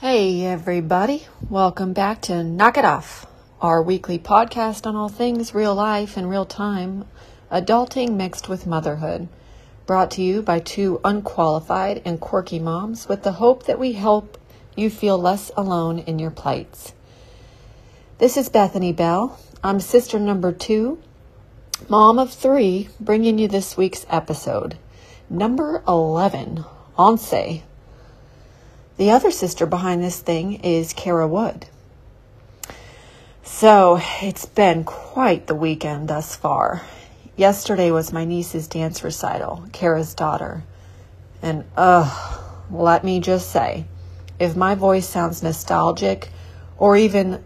Hey, everybody. Welcome back to Knock It Off, our weekly podcast on all things real life and real time, adulting mixed with motherhood. Brought to you by two unqualified and quirky moms with the hope that we help you feel less alone in your plights. This is Bethany Bell. I'm sister number two, mom of three, bringing you this week's episode. Number 11, Onse. The other sister behind this thing is Kara Wood. So it's been quite the weekend thus far. Yesterday was my niece's dance recital, Kara's daughter. And ugh, let me just say, if my voice sounds nostalgic or even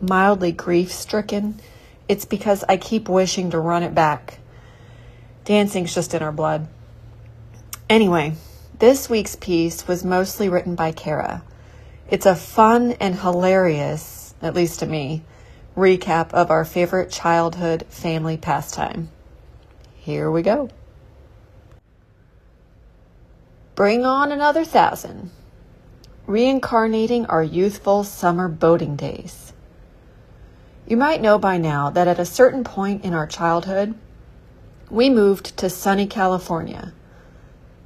mildly grief stricken, it's because I keep wishing to run it back. Dancing's just in our blood. Anyway, this week's piece was mostly written by Kara. It's a fun and hilarious, at least to me, recap of our favorite childhood family pastime. Here we go. Bring on another thousand. Reincarnating our youthful summer boating days. You might know by now that at a certain point in our childhood, we moved to sunny California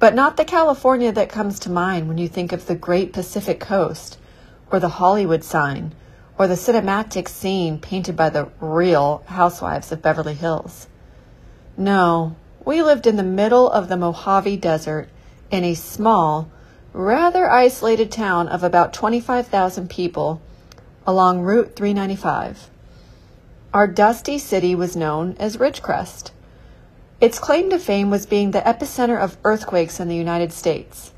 but not the California that comes to mind when you think of the great Pacific coast, or the Hollywood sign, or the cinematic scene painted by the real housewives of Beverly Hills. No, we lived in the middle of the Mojave Desert in a small, rather isolated town of about 25,000 people along Route 395. Our dusty city was known as Ridgecrest. Its claim to fame was being the epicenter of earthquakes in the United States.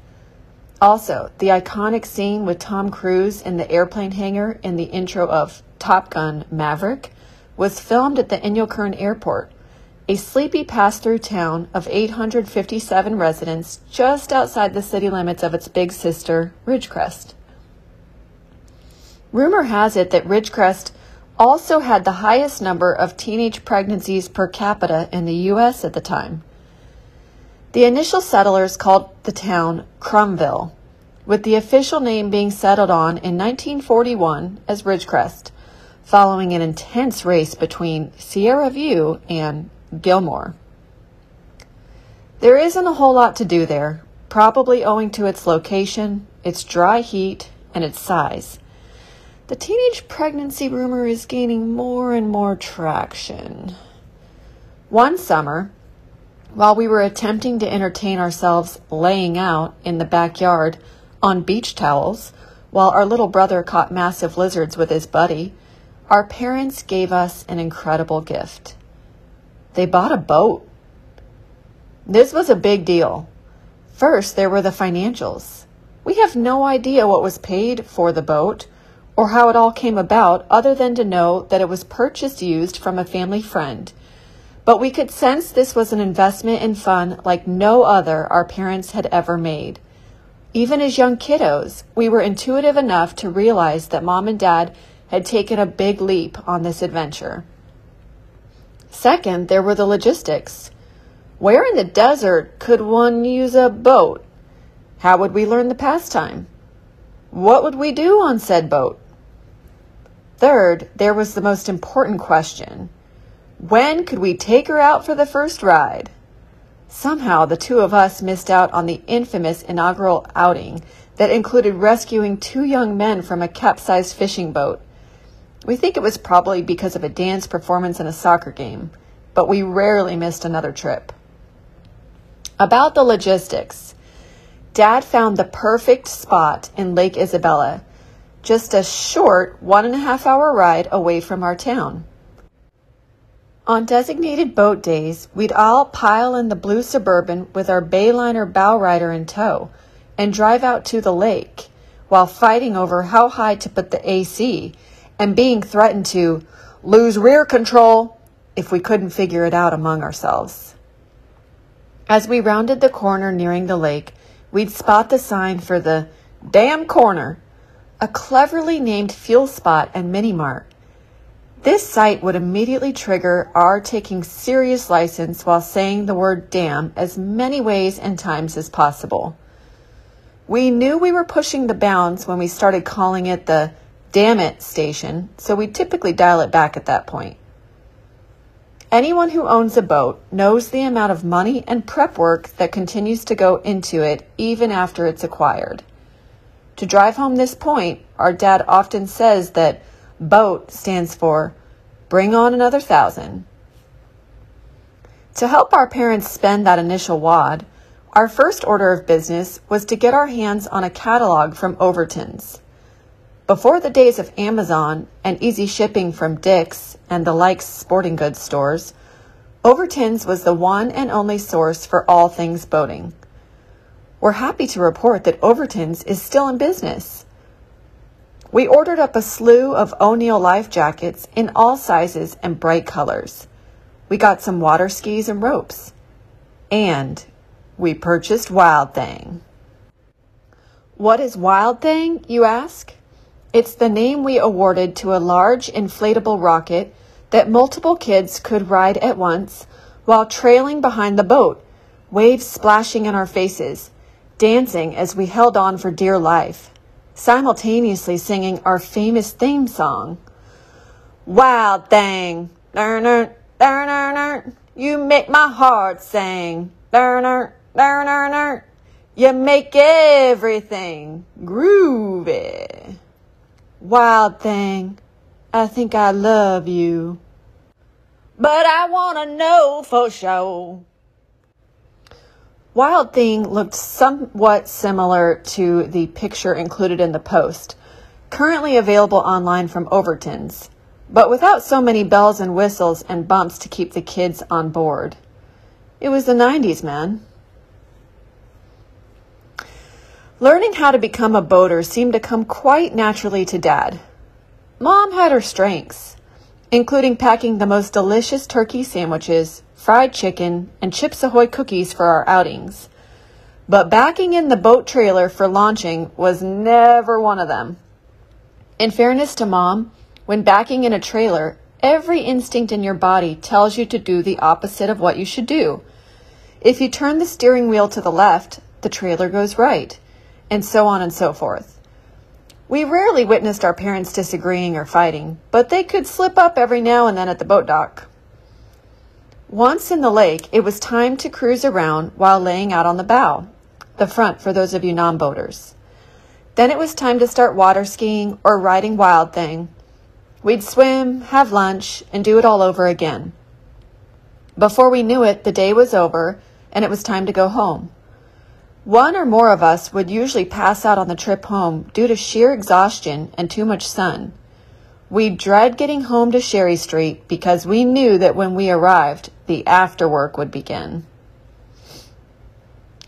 Also, the iconic scene with Tom Cruise in the airplane hangar in the intro of Top Gun Maverick was filmed at the Inyokern Airport, a sleepy pass through town of 857 residents just outside the city limits of its big sister, Ridgecrest. Rumor has it that Ridgecrest also had the highest number of teenage pregnancies per capita in the U.S. at the time. The initial settlers called the town Crumville, with the official name being settled on in 1941 as Ridgecrest, following an intense race between Sierra View and Gilmore. There isn't a whole lot to do there, probably owing to its location, its dry heat, and its size. The teenage pregnancy rumor is gaining more and more traction. One summer, while we were attempting to entertain ourselves laying out in the backyard on beach towels, while our little brother caught massive lizards with his buddy, our parents gave us an incredible gift. They bought a boat. This was a big deal. First, there were the financials. We have no idea what was paid for the boat or how it all came about other than to know that it was purchased used from a family friend. But we could sense this was an investment in fun like no other our parents had ever made. Even as young kiddos, we were intuitive enough to realize that mom and dad had taken a big leap on this adventure. Second, there were the logistics. Where in the desert could one use a boat? How would we learn the pastime? What would we do on said boat? Third, there was the most important question. When could we take her out for the first ride? Somehow the two of us missed out on the infamous inaugural outing that included rescuing two young men from a capsized fishing boat. We think it was probably because of a dance performance in a soccer game, but we rarely missed another trip. About the logistics. Dad found the perfect spot in Lake Isabella just a short one and a half hour ride away from our town. On designated boat days, we'd all pile in the blue Suburban with our Bayliner bow rider in tow and drive out to the lake while fighting over how high to put the AC and being threatened to lose rear control if we couldn't figure it out among ourselves. As we rounded the corner nearing the lake, we'd spot the sign for the Dam Corner a cleverly named fuel spot and mini mart. This site would immediately trigger our taking serious license while saying the word damn as many ways and times as possible. We knew we were pushing the bounds when we started calling it the damn it station, so we typically dial it back at that point. Anyone who owns a boat knows the amount of money and prep work that continues to go into it even after it's acquired. To drive home this point, our dad often says that BOAT stands for Bring on Another Thousand. To help our parents spend that initial wad, our first order of business was to get our hands on a catalog from Overton's. Before the days of Amazon and easy shipping from Dick's and the likes sporting goods stores, Overton's was the one and only source for all things boating. We're happy to report that Overton's is still in business. We ordered up a slew of O'Neill life jackets in all sizes and bright colors. We got some water skis and ropes. And we purchased Wild Thing. What is Wild Thing, you ask? It's the name we awarded to a large inflatable rocket that multiple kids could ride at once while trailing behind the boat, waves splashing in our faces, dancing as we held on for dear life, simultaneously singing our famous theme song. Wild Thing, you make my heart sing. You make everything groovy. Wild thing, I think I love you. But I wanna know for sure. Wild Thing looked somewhat similar to the picture included in the post, currently available online from Overton's, but without so many bells and whistles and bumps to keep the kids on board. It was the 90s, man. Learning how to become a boater seemed to come quite naturally to Dad. Mom had her strengths, including packing the most delicious turkey sandwiches, fried chicken, and Chips Ahoy cookies for our outings. But backing in the boat trailer for launching was never one of them. In fairness to Mom, when backing in a trailer, every instinct in your body tells you to do the opposite of what you should do. If you turn the steering wheel to the left, the trailer goes right, and so on and so forth. We rarely witnessed our parents disagreeing or fighting, but they could slip up every now and then at the boat dock. Once in the lake, it was time to cruise around while laying out on the bow, the front for those of you non boaters. Then it was time to start water skiing or riding Wild Thing. We'd swim, have lunch, and do it all over again. Before we knew it, the day was over and it was time to go home. One or more of us would usually pass out on the trip home due to sheer exhaustion and too much sun. We dread getting home to Sherry Street because we knew that when we arrived, the afterwork would begin.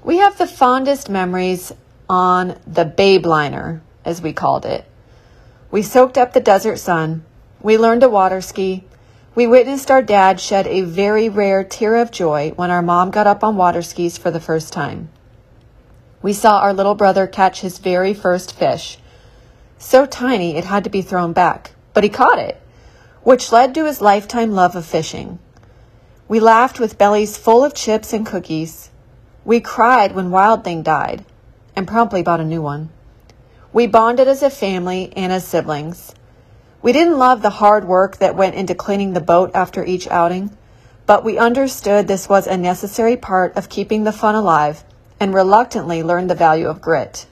We have the fondest memories on the Babe Liner, as we called it. We soaked up the desert sun. We learned to water ski. We witnessed our dad shed a very rare tear of joy when our mom got up on water skis for the first time. We saw our little brother catch his very first fish. So tiny it had to be thrown back, but he caught it, which led to his lifetime love of fishing. We laughed with bellies full of chips and cookies. We cried when Wild Thing died and promptly bought a new one. We bonded as a family and as siblings. We didn't love the hard work that went into cleaning the boat after each outing, but we understood this was a necessary part of keeping the fun alive and reluctantly learned the value of grit.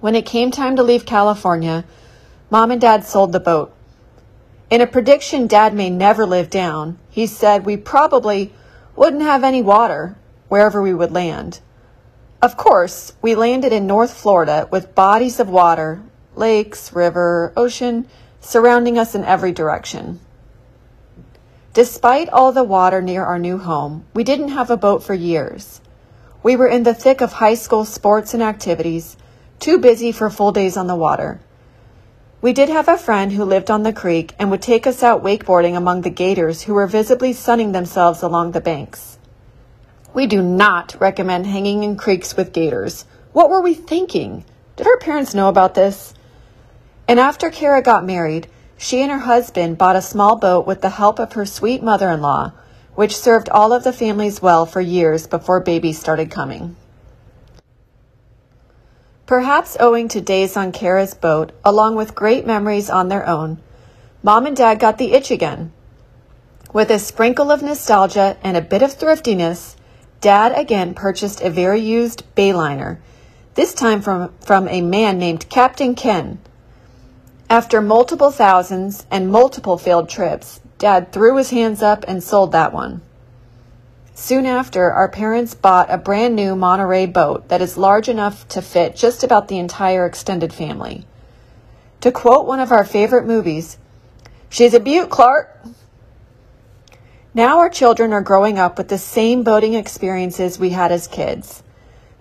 When it came time to leave California, Mom and Dad sold the boat. In a prediction Dad may never live down, he said we probably wouldn't have any water wherever we would land. Of course, we landed in North Florida with bodies of water lakes, river, ocean, surrounding us in every direction. Despite all the water near our new home, we didn't have a boat for years. We were in the thick of high school sports and activities, too busy for full days on the water. We did have a friend who lived on the creek and would take us out wakeboarding among the gators who were visibly sunning themselves along the banks. We do not recommend hanging in creeks with gators. What were we thinking? Did our parents know about this? And after Kara got married, she and her husband bought a small boat with the help of her sweet mother in law, which served all of the families well for years before babies started coming. Perhaps owing to days on Kara's boat, along with great memories on their own, Mom and Dad got the itch again. With a sprinkle of nostalgia and a bit of thriftiness, Dad again purchased a very used Bayliner, this time from, from a man named Captain Ken. After multiple thousands and multiple failed trips, Dad threw his hands up and sold that one. Soon after, our parents bought a brand new Monterey boat that is large enough to fit just about the entire extended family. To quote one of our favorite movies, She's a beaut, Clark. Now our children are growing up with the same boating experiences we had as kids.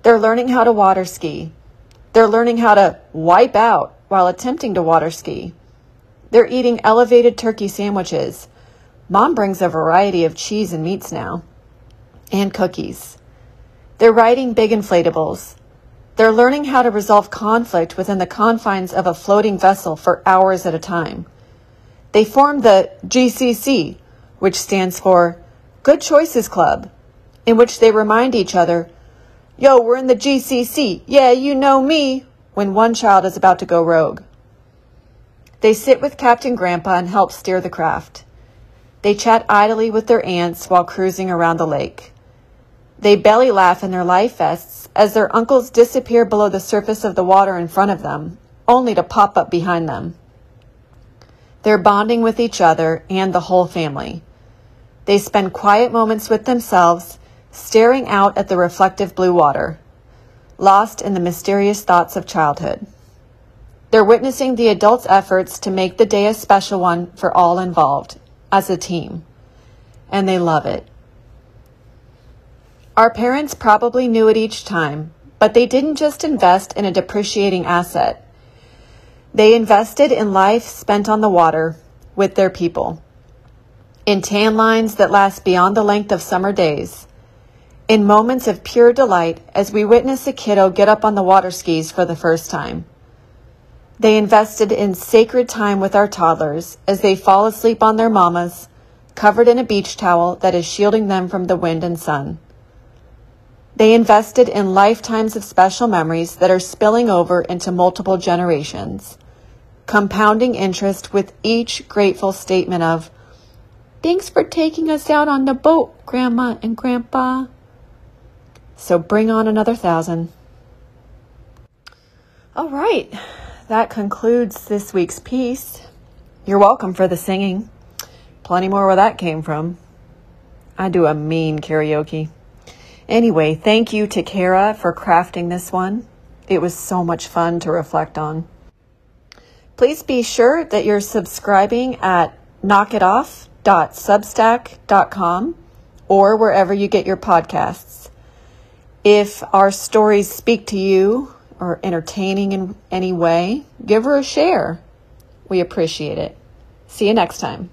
They're learning how to water ski. They're learning how to wipe out while attempting to water ski. They're eating elevated turkey sandwiches. Mom brings a variety of cheese and meats now. And cookies. They're riding big inflatables. They're learning how to resolve conflict within the confines of a floating vessel for hours at a time. They formed the GCC, which stands for Good Choices Club, in which they remind each other, Yo, we're in the GCC. Yeah, you know me, when one child is about to go rogue. They sit with Captain Grandpa and help steer the craft. They chat idly with their aunts while cruising around the lake. They belly laugh in their life vests as their uncles disappear below the surface of the water in front of them, only to pop up behind them. They're bonding with each other and the whole family. They spend quiet moments with themselves, staring out at the reflective blue water, lost in the mysterious thoughts of childhood. They're witnessing the adults' efforts to make the day a special one for all involved, as a team. And they love it. Our parents probably knew it each time, but they didn't just invest in a depreciating asset. They invested in life spent on the water with their people, in tan lines that last beyond the length of summer days, in moments of pure delight as we witness a kiddo get up on the water skis for the first time. They invested in sacred time with our toddlers as they fall asleep on their mamas, covered in a beach towel that is shielding them from the wind and sun. They invested in lifetimes of special memories that are spilling over into multiple generations compounding interest with each grateful statement of, Thanks for taking us out on the boat, Grandma and Grandpa. So bring on another thousand. All right, that concludes this week's piece. You're welcome for the singing. Plenty more where that came from. I do a mean karaoke. Anyway, thank you to Kara for crafting this one. It was so much fun to reflect on. Please be sure that you're subscribing at knockitoff.substack.com or wherever you get your podcasts. If our stories speak to you or entertaining in any way, give her a share. We appreciate it. See you next time.